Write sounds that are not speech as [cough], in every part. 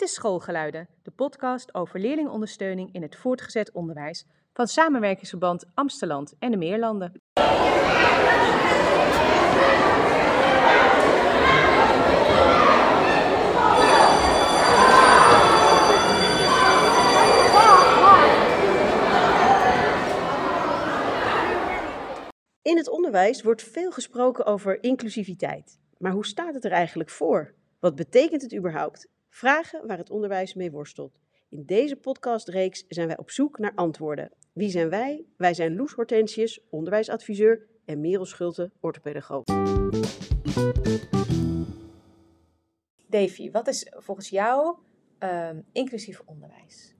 Dit is Schoolgeluiden, de podcast over leerlingondersteuning in het voortgezet onderwijs van Samenwerkingsverband Amsteland en de Meerlanden. In het onderwijs wordt veel gesproken over inclusiviteit. Maar hoe staat het er eigenlijk voor? Wat betekent het überhaupt? Vragen waar het onderwijs mee worstelt. In deze podcastreeks zijn wij op zoek naar antwoorden. Wie zijn wij? Wij zijn Loes Hortensius, onderwijsadviseur, en Merel Schulte, orthopedagoog. Davy, wat is volgens jou ehm, inclusief onderwijs?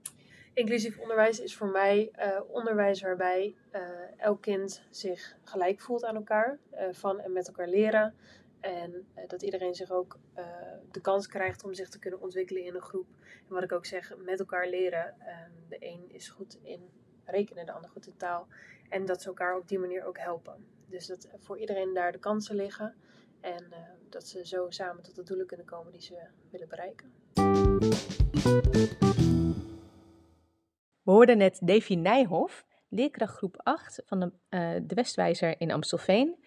Inclusief onderwijs is voor mij eh, onderwijs waarbij eh, elk kind zich gelijk voelt aan elkaar, eh, van en met elkaar leren. En dat iedereen zich ook de kans krijgt om zich te kunnen ontwikkelen in een groep. En wat ik ook zeg, met elkaar leren. Ehm, de een is goed in rekenen, de ander goed in taal. En dat ze elkaar op die manier ook helpen. Dus dat voor iedereen daar de kansen liggen. En dat ze zo samen tot de doelen kunnen komen die ze willen bereiken. We hoorden net Davy Nijhoff, leerkracht groep 8 van de, de Westwijzer in Amstelveen.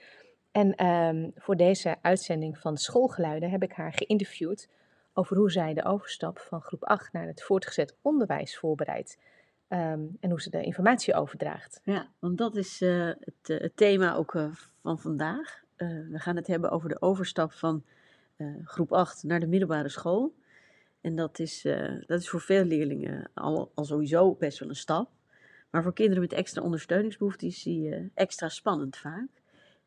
En um, voor deze uitzending van Schoolgeluiden heb ik haar geïnterviewd over hoe zij de overstap van groep 8 naar het voortgezet onderwijs voorbereidt. Um, en hoe ze de informatie overdraagt. Ja, want dat is het, uh, het, thema ook van vandaag. we gaan het hebben over de overstap van groep 8 naar de middelbare school. En dat is, dat is voor veel leerlingen al, al sowieso best wel een stap. Maar voor kinderen met extra ondersteuningsbehoeften is die extra spannend vaak.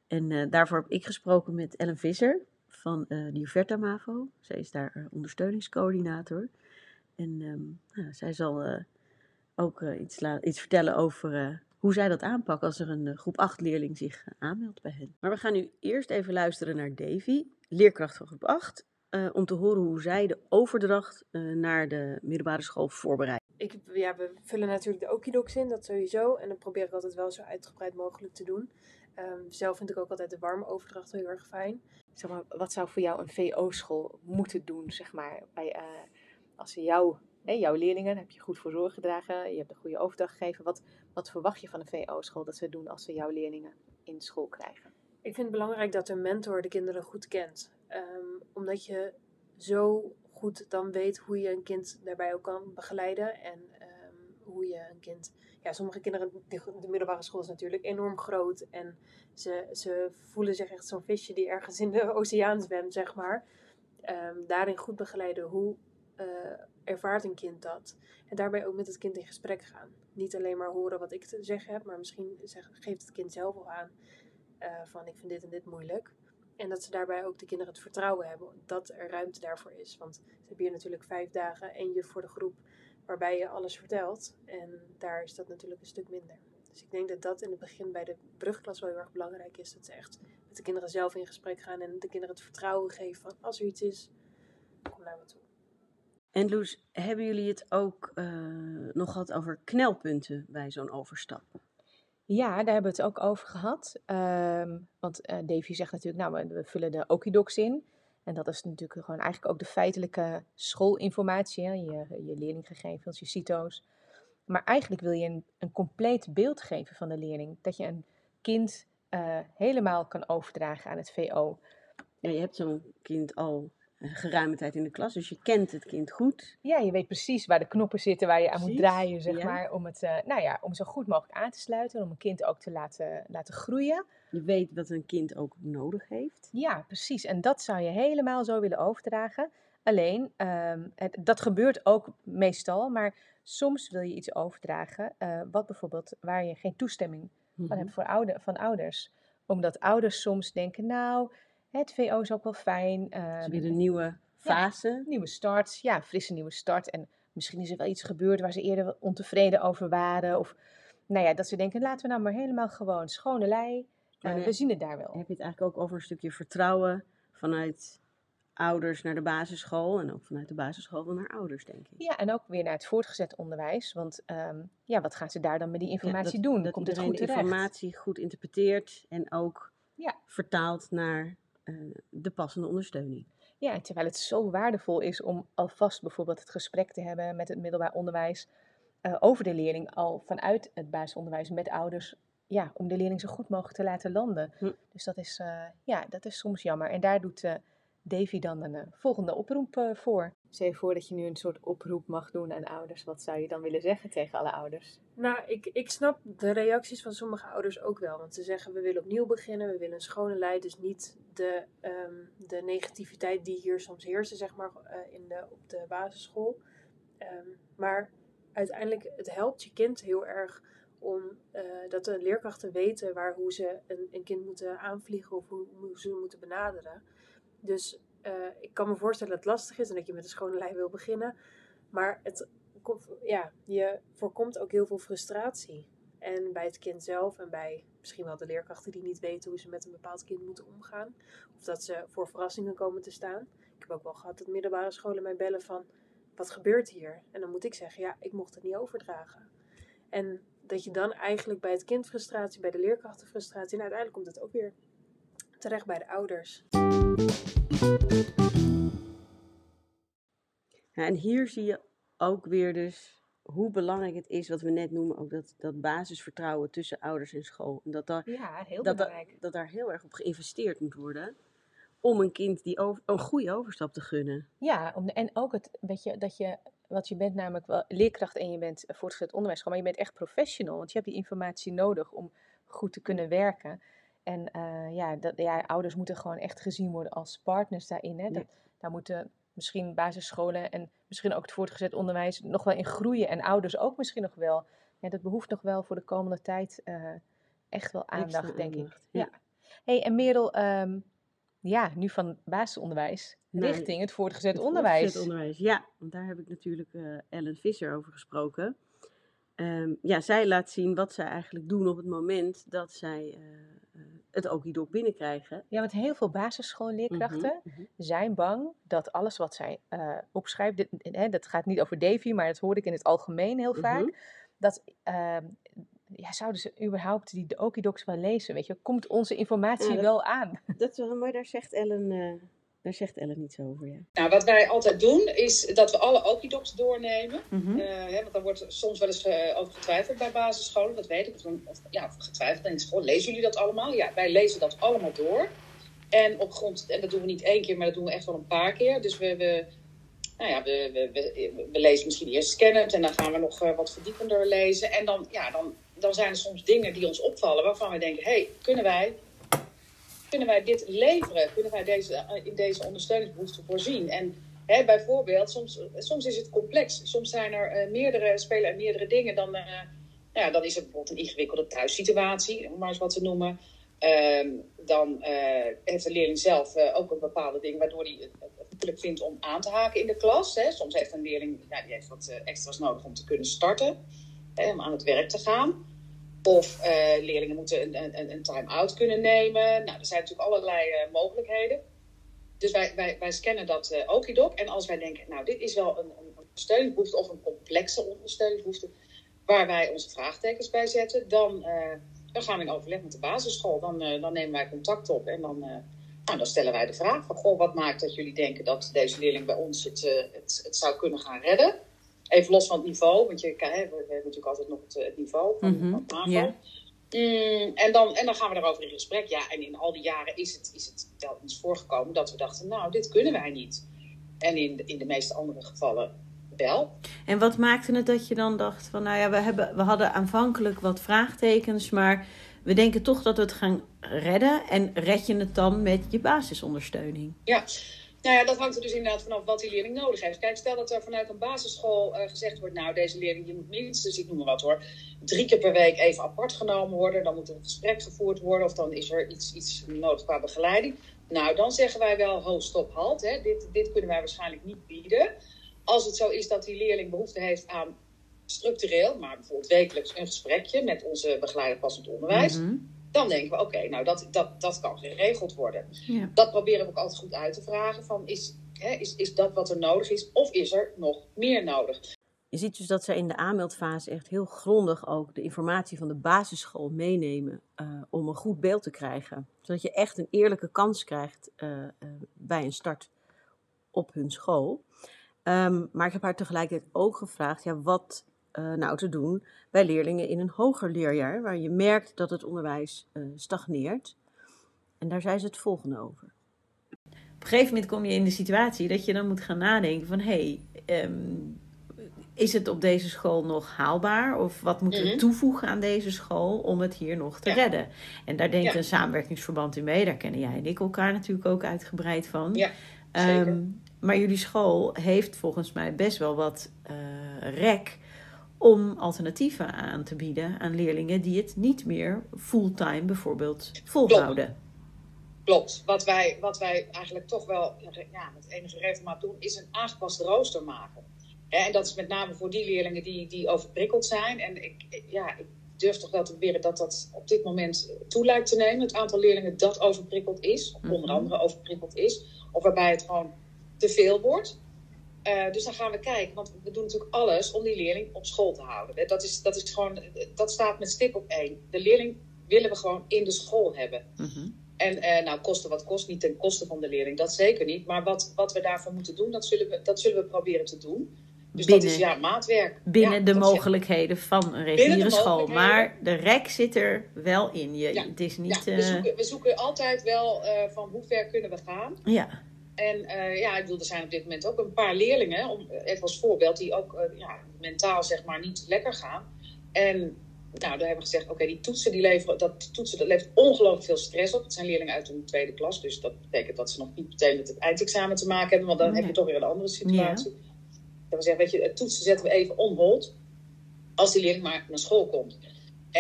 En uh, daarvoor heb ik gesproken met Ellen Visser van de Uverta MAVO. Zij is daar ondersteuningscoördinator. En um, nou, zij zal ook iets, iets vertellen over hoe zij dat aanpakken als er een groep 8 leerling zich aanmeldt bij hen. Maar we gaan nu eerst even luisteren naar Davy, leerkracht van groep 8 uh, om te horen hoe zij de overdracht uh, naar de middelbare school voorbereidt. Ik, ja, we vullen natuurlijk de Okidoks in, dat sowieso. En dan probeer ik altijd wel zo uitgebreid mogelijk te doen. Um, zelf vind ik ook altijd de warme overdracht heel erg fijn. Zeg maar, wat zou voor jou een VO-school moeten doen, zeg maar, bij, uh, als ze jouw leerlingen, heb je goed voor zorg gedragen, je hebt een goede overdracht gegeven. Wat, wat verwacht je van een VO-school dat ze doen als ze jouw leerlingen in school krijgen? Ik vind het belangrijk dat de mentor de kinderen goed kent. Um, omdat je zo goed dan weet hoe je een kind daarbij ook kan begeleiden. En um, hoe je een kind. Ja, sommige kinderen, de, de, middelbare school is natuurlijk enorm groot. En ze, ze voelen zich echt zo'n visje die ergens in de [laughs] oceaan zwemt, zeg maar. Um, daarin goed begeleiden. Hoe uh, ervaart een kind dat? En daarbij ook met het kind in gesprek gaan. Niet alleen maar horen wat ik te zeggen heb, maar misschien zeg, geeft het kind zelf al aan uh, van ik vind dit en dit moeilijk. En dat ze daarbij ook de kinderen het vertrouwen hebben dat er ruimte daarvoor is. Want ze hebben hier natuurlijk vijf dagen en je voor de groep waarbij je alles vertelt. En daar is dat natuurlijk een stuk minder. Dus ik denk dat dat in het begin bij de brugklas wel heel erg belangrijk is. Dat ze echt met de kinderen zelf in gesprek gaan en de kinderen het vertrouwen geven van als er iets is, kom naar me toe. En Loes, hebben jullie het ook uh, nog gehad over knelpunten bij zo'n overstap? Ja, daar hebben we het ook over gehad. Um, want uh, Davy zegt natuurlijk, nou, we, vullen de Okidocs in. En dat is natuurlijk gewoon eigenlijk ook de feitelijke schoolinformatie, hè? Je, je leerlinggegevens, je CITO's. Maar eigenlijk wil je een, een compleet beeld geven van de leerling. Dat je een kind uh, helemaal kan overdragen aan het VO. Ja, je hebt zo'n kind al geruime tijd in de klas. Dus je kent het kind goed. Ja, je weet precies waar de knoppen zitten, waar je aan moet draaien, zeg maar. Om het, uh, nou ja, om zo goed mogelijk aan te sluiten. Om een kind ook te laten, laten groeien. Je weet wat een kind ook nodig heeft. Ja, precies. En dat zou je helemaal zo willen overdragen. Alleen, um, het, dat gebeurt ook meestal. Maar soms wil je iets overdragen. Uh, wat bijvoorbeeld, waar je geen toestemming mm -hmm. van hebt voor ouder, van ouders. Omdat ouders soms denken, nou het VO is ook wel fijn. Uh, weer een nieuwe fase. Ja, nieuwe start. Ja, frisse nieuwe start. En misschien is er wel iets gebeurd waar ze eerder ontevreden over waren. Of nou ja, dat ze denken, laten we nou maar helemaal gewoon schone lei. Uh, we zien het daar wel. Heb je het eigenlijk ook over een stukje vertrouwen vanuit ouders naar de basisschool en ook vanuit de basisschool naar ouders, denk ik. Ja, en ook weer naar het voortgezet onderwijs. Want um, ja, wat gaan ze daar dan met die informatie ja, dat, doen? Dat Komt het goed de informatie goed interpreteert en ook ja. vertaalt naar uh, de passende ondersteuning. Ja, terwijl het zo waardevol is om alvast bijvoorbeeld het gesprek te hebben met het middelbaar onderwijs eh, over de leerling al vanuit het basisonderwijs met ouders, ja, om de leerling zo goed mogelijk te laten landen. Hm. Dus dat is, eh, ja, dat is soms jammer. En daar doet eh, Davy dan een eh, volgende oproep eh, voor. Stel je voor dat je nu een soort oproep mag doen aan ouders. Wat zou je dan willen zeggen tegen alle ouders? Nou, ik, ik snap de reacties van sommige ouders ook wel. Want ze zeggen, we willen opnieuw beginnen, we willen een schone lei. Dus niet de, ehm, de negativiteit die hier soms heerste, zeg maar, eh, in de, op de basisschool. Ehm, maar uiteindelijk, het helpt je kind heel erg om eh, dat de leerkrachten weten waar, hoe ze een, een kind moeten aanvliegen of hoe, hoe ze moeten benaderen. Dus eh, ik kan me voorstellen dat het lastig is en dat je met een schone lei wil beginnen. Maar het, ja, je voorkomt ook heel veel frustratie. En bij het kind zelf en bij misschien wel de leerkrachten die niet weten hoe ze met een bepaald kind moeten omgaan. Of dat ze voor verrassingen komen te staan. Ik heb ook wel gehad dat middelbare scholen mij bellen van, wat gebeurt hier? En dan moet ik zeggen, ja, ik mocht het niet overdragen. En dat je dan eigenlijk bij het kind frustratie, bij de leerkrachten frustratie. En uiteindelijk komt het ook weer terecht bij de ouders. En hier zie je ook weer dus hoe belangrijk het is, wat we net noemen, ook dat, dat basisvertrouwen tussen ouders en school. En dat daar, Ja, heel dat, dat, belangrijk. dat daar heel erg op geïnvesteerd moet worden om een kind die over, een goede overstap te gunnen. Ja, om, en ook het, weet je, dat je, wat je bent namelijk wel leerkracht en je bent voortgezet onderwijs, maar je bent echt professional, want je hebt die informatie nodig om goed te kunnen werken. En eh, ja, dat, ja, ouders moeten gewoon echt gezien worden als partners daarin. Hè? Ja. Dat, daar moeten misschien basisscholen en misschien ook het voortgezet onderwijs nog wel in groeien. En ouders ook misschien nog wel. Ja, dat behoeft nog wel voor de komende tijd eh, echt wel aandacht, denk ik. aandacht, ja. Ja. hey, en Merel, ehm, ja, nu van basisonderwijs Naar richting het voortgezet Het onderwijs. voortgezet onderwijs, ja. Want daar heb ik natuurlijk eh, Ellen Visser over gesproken. Ehm, ja, zij laat zien wat zij eigenlijk doen op het moment dat zij het Okidoc binnenkrijgen. Ja, want heel veel basisschoolleerkrachten Mhm, mhm. zijn bang dat alles wat zij eh, opschrijft, dit, hè, dat gaat niet over Davy, maar dat hoorde ik in het algemeen heel vaak, Mhm. dat ehm, ja, zouden ze überhaupt die Okidocs wel lezen? Weet je, komt onze informatie Ja, dat- wel aan? Dat is wel mooi, daar zegt Ellen, eh, daar zegt Ellen niets over, ja. Nou, wat wij altijd doen, is dat we alle Okidocs doornemen. Eh, hè, want daar wordt soms wel eens eh, over getwijfeld bij basisscholen, dat weet ik. Of, dan- ja, getwijfeld in school. Lezen jullie dat allemaal? Ja, wij lezen dat allemaal door. En op grond, en dat doen we niet één keer, maar dat doen we echt wel een paar keer. Dus we, we, nou ja, we, we, we, we lezen misschien eerst scannend en dan gaan we nog eh, wat verdiepender lezen. En dan, ja, dan, dan zijn er soms dingen die ons opvallen waarvan we denken, hé, hey, kunnen wij kunnen wij dit leveren? Kunnen wij deze, eh, in deze ondersteuningsbehoefte voorzien? En hè, bijvoorbeeld, soms, soms is het complex. Soms zijn er eh, meerdere, spelen er meerdere dingen. Dan, eh, nou ja, dan is het bijvoorbeeld een ingewikkelde thuissituatie, om maar eens wat te noemen. Ehm, dan heeft de leerling zelf ook een bepaalde ding waardoor hij het moeilijk vindt om aan te haken in de klas. Hè. Soms heeft een leerling ja, die heeft wat extra's nodig om te kunnen starten, hè, om aan het werk te gaan. Of eh, leerlingen moeten een, een, een time-out kunnen nemen. Nou, er zijn natuurlijk allerlei eh, mogelijkheden. Dus wij, wij, wij scannen dat eh Okidoc. En als wij denken, nou, dit is wel een, een ondersteuningsbehoefte of een complexe ondersteuningsbehoefte, waar wij onze vraagtekens bij zetten, dan, gaan we in overleg met de basisschool. Dan, dan nemen wij contact op en dan, nou, dan stellen wij de vraag van, goh, wat maakt dat jullie denken dat deze leerling bij ons het, het, het zou kunnen gaan redden? Even los van het niveau, want je, hè, we, we hebben natuurlijk altijd nog het, eh, het niveau van, Mhm, van. Mm, en, dan, en dan gaan we daarover in gesprek. Ja, en in al die jaren is het, is het wel eens voorgekomen dat we dachten, nou, dit kunnen wij niet. En in, de- in de meeste andere gevallen wel. En wat maakte het dat je dan dacht van, nou ja, we, hebben, we hadden aanvankelijk wat vraagtekens, maar we denken toch dat we het gaan redden. En red je het dan met je basisondersteuning? Ja. Nou ja, dat hangt er dus inderdaad vanaf wat die leerling nodig heeft. Kijk, stel dat er vanuit een basisschool eh, gezegd wordt, nou, deze leerling die moet minstens, ik noem maar wat hoor, drie keer per week even apart genomen worden. Dan moet er een gesprek gevoerd worden of dan is er iets, iets nodig qua begeleiding. Nou, dan zeggen wij wel, ho, stop, halt. Hè. Dit, dit kunnen wij waarschijnlijk niet bieden. Als het zo is dat die leerling behoefte heeft aan structureel, maar bijvoorbeeld wekelijks een gesprekje met onze begeleider passend onderwijs, Mhm. Dan denken we, oké, nou, dat, dat, dat kan geregeld worden Ja. dat proberen we ook altijd goed uit te vragen. Van is, hè, is, is dat wat er nodig is? Of is er nog meer nodig? Je ziet dus dat zij in de aanmeldfase echt heel grondig ook de informatie van de basisschool meenemen eh, om een goed beeld te krijgen. Zodat je echt een eerlijke kans krijgt eh, eh, bij een start op hun school. Ehm, maar ik heb haar tegelijkertijd ook gevraagd, ja, wat uh, nou te doen bij leerlingen in een hoger leerjaar, waar je merkt dat het onderwijs uh, stagneert. En daar zei ze het volgende over. Op een gegeven moment kom je in de situatie dat je dan moet gaan nadenken van, hé, hey, um, is het op deze school nog haalbaar? Of wat moeten we mhm. toevoegen aan deze school om het hier nog te redden? En daar denkt een samenwerkingsverband in mee. Daar kennen jij en ik elkaar natuurlijk ook uitgebreid van. Ja, zeker. Um, maar jullie school heeft volgens mij best wel wat uh, rek om alternatieven aan te bieden aan leerlingen die het niet meer fulltime bijvoorbeeld volhouden. Klopt. Wat wij, wat wij eigenlijk toch wel ja, met enige regelmaat doen, is een aangepast rooster maken. En dat is met name voor die leerlingen die, die overprikkeld zijn. En ik, ja, ik durf toch wel te beweren dat dat op dit moment toe lijkt te nemen. Het aantal leerlingen dat overprikkeld is, of onder mhm. andere overprikkeld is. Of waarbij het gewoon te veel wordt. Uh, dus dan gaan we kijken, want we doen natuurlijk alles om die leerling op school te houden. Dat, is, dat, is gewoon, dat staat met stip op één. De leerling willen we gewoon in de school hebben. Mhm. En uh, nou, kosten wat kost, niet ten koste van de leerling, dat zeker niet. Maar wat, wat we daarvoor moeten doen, dat zullen we, dat zullen we proberen te doen. Dus binnen, dat is ja, maatwerk. Binnen de mogelijkheden van een reguliere school. Maar de rek zit er wel in. Je, ja. Het is niet, we, zoeken, we zoeken altijd wel uh, van hoe ver kunnen we gaan. Ja. En uh, ja, ik bedoel, er zijn op dit moment ook een paar leerlingen, om, even als voorbeeld, die ook uh, ja, mentaal zeg maar niet lekker gaan. En nou, daar hebben we gezegd, oké, die toetsen, die leveren, dat toetsen dat levert ongelooflijk veel stress op. Het zijn leerlingen uit een tweede klas, dus dat betekent dat ze nog niet meteen met het eindexamen te maken hebben, want dan heb je toch weer een andere situatie. Ja. Dat we zeggen, weet je, het toetsen zetten we even on hold, als die leerling maar naar school komt.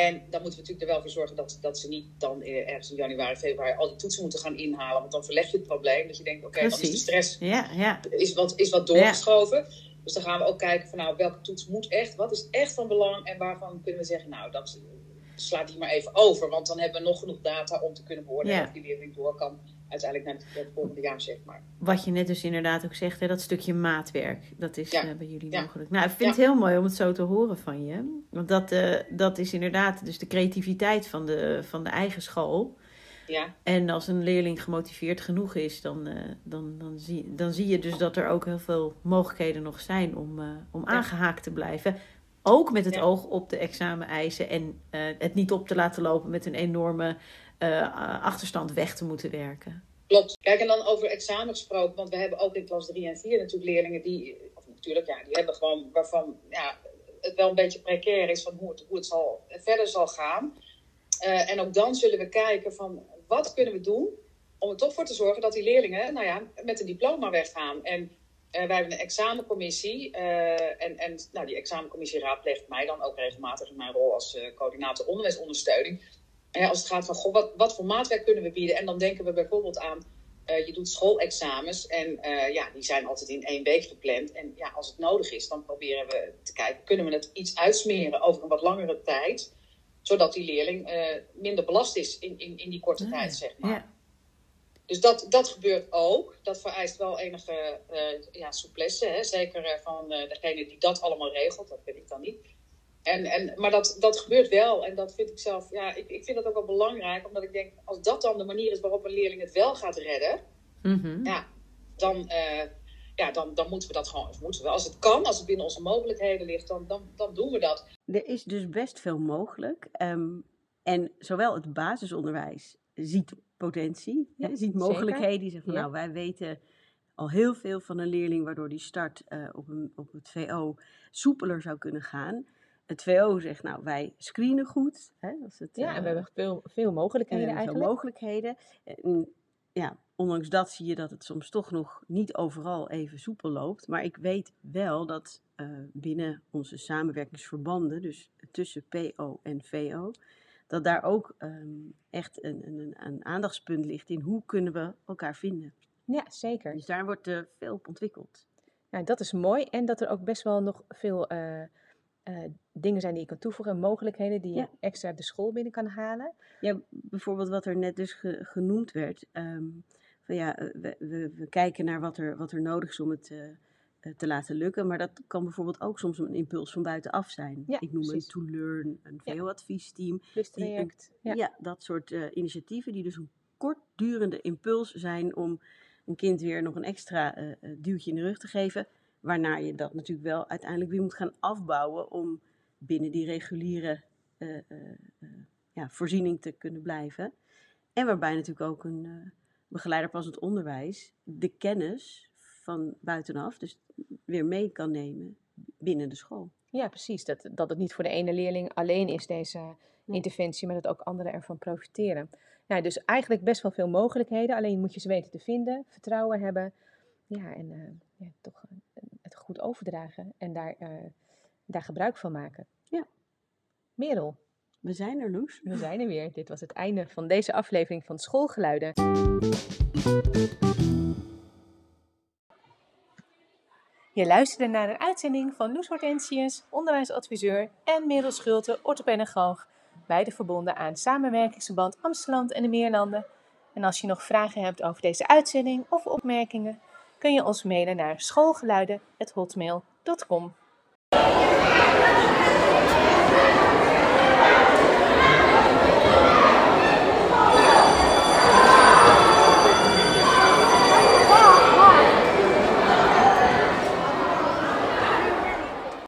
En dan moeten we natuurlijk er wel voor zorgen dat, dat ze niet dan ergens in januari, februari al die toetsen moeten gaan inhalen. Want dan verleg je het probleem. Dat je denkt, oké, dan is de stress ja, ja. Is, wat, is wat doorgeschoven. Dus dan gaan we ook kijken van nou, welke toets moet echt, wat is echt van belang en waarvan kunnen we zeggen, nou, dat slaat die maar even over. Want dan hebben we nog genoeg data om te kunnen beoordelen of die leerling door kan uiteindelijk naar het, volgende jaar, zeg maar. Wat je net dus inderdaad ook zegt, hè, dat stukje maatwerk, dat is ja. uh, bij jullie ja. mogelijk. Nou, ik vind het heel mooi om het zo te horen van je. Want dat, uh, dat is inderdaad dus de creativiteit van de, van de eigen school. Ja. En als een leerling gemotiveerd genoeg is, dan, uh, dan, dan, zie, dan zie je dus dat er ook heel veel mogelijkheden nog zijn om, om aangehaakt te blijven. Ook met het oog op de exameneisen en het niet op te laten lopen met een enorme uh, achterstand weg te moeten werken. Klopt. Kijk, en dan over examen gesproken, want we hebben ook in klas 3 en 4 natuurlijk leerlingen die, of natuurlijk, ja, die hebben gewoon waarvan ja, het wel een beetje precair is van hoe het, hoe het zal, verder zal gaan. Uh, en ook dan zullen we kijken van wat kunnen we doen om er toch voor te zorgen dat die leerlingen nou ja, met een diploma weggaan. En uh, wij hebben een examencommissie. En en nou, die examencommissie raadpleegt mij dan ook regelmatig in mijn rol als coördinator onderwijsondersteuning als het gaat van, goh, wat, wat voor maatwerk kunnen we bieden? En dan denken we bijvoorbeeld aan, uh, je doet schoolexamens en uh, ja, die zijn altijd in één week gepland. En ja, als het nodig is, dan proberen we te kijken, kunnen we het iets uitsmeren over een wat langere tijd? Zodat die leerling uh, minder belast is in, in, in die korte ah, tijd, zeg maar. Ja. Dus dat, dat gebeurt ook. Dat vereist wel enige ja, souplesse. Hè? Zeker van degene die dat allemaal regelt. Dat weet ik dan niet. En, en, maar dat, dat gebeurt wel. En dat vind ik zelf, ja, ik, ik vind dat ook wel belangrijk. Omdat ik denk, als dat dan de manier is waarop een leerling het wel gaat redden. Mhm. Ja, dan, uh, ja dan, dan moeten we dat gewoon, moeten we, als het kan, als het binnen onze mogelijkheden ligt, dan, dan, dan doen we dat. Er is dus best veel mogelijk. Um, en zowel het basisonderwijs ziet potentie, ja, ziet mogelijkheden. Die zeggen van, nou, wij weten al heel veel van een leerling, waardoor die start uh, op, een, op het VO soepeler zou kunnen gaan het VO zegt, nou, wij screenen goed. Hè, als het, ja, en we hebben eh, veel, veel mogelijkheden eigenlijk. Veel mogelijkheden. En, ja, ondanks dat zie je dat het soms toch nog niet overal even soepel loopt. Maar ik weet wel dat uh, binnen onze samenwerkingsverbanden, dus tussen PO en VO, dat daar ook um, echt een, een, een, aandachtspunt ligt in hoe kunnen we elkaar vinden. Ja, zeker. Dus daar wordt uh, veel op ontwikkeld. Ja, dat is mooi. En dat er ook best wel nog veel uh, uh, dingen zijn die je kan toevoegen, mogelijkheden die je extra de school binnen kan halen. Ja, bijvoorbeeld wat er net dus ge genoemd werd. Um, van ja, eh, we, we, we, kijken naar wat er, wat er nodig is om het uh, te laten lukken. Maar dat kan bijvoorbeeld ook soms een impuls van buitenaf zijn. Ja, Ik noem precies. een to-learn, een VO-adviesteam. Traject. Ja. ja. dat soort initiatieven die dus een kortdurende impuls zijn om een kind weer nog een extra eh, eh, duwtje in de rug te geven. Waarna je dat natuurlijk wel uiteindelijk weer moet gaan afbouwen om binnen die reguliere eh, eh, eh, ja, voorziening te kunnen blijven. En waarbij natuurlijk ook een begeleider passend onderwijs de kennis van buitenaf dus weer mee kan nemen binnen de school. Ja, precies. Dat, dat het niet voor de ene leerling alleen is, deze interventie, maar dat ook anderen ervan profiteren. Ja, dus eigenlijk best wel veel mogelijkheden, alleen moet je ze weten te vinden, vertrouwen hebben. Ja, en eh, ja, toch het goed overdragen en daar, eh, daar gebruik van maken. Ja. Merel, We zijn er, Loes. we zijn er weer. Dit was het einde van deze aflevering van Schoolgeluiden. Je luisterde naar een uitzending van Loes Hortensius, onderwijsadviseur, en Merel Schulte, orthopedagoog, beide verbonden aan Samenwerkingsverband Amsterdam en de Meerlanden. En als je nog vragen hebt over deze uitzending of opmerkingen, kun je ons mailen naar schoolgeluiden.hotmail.com.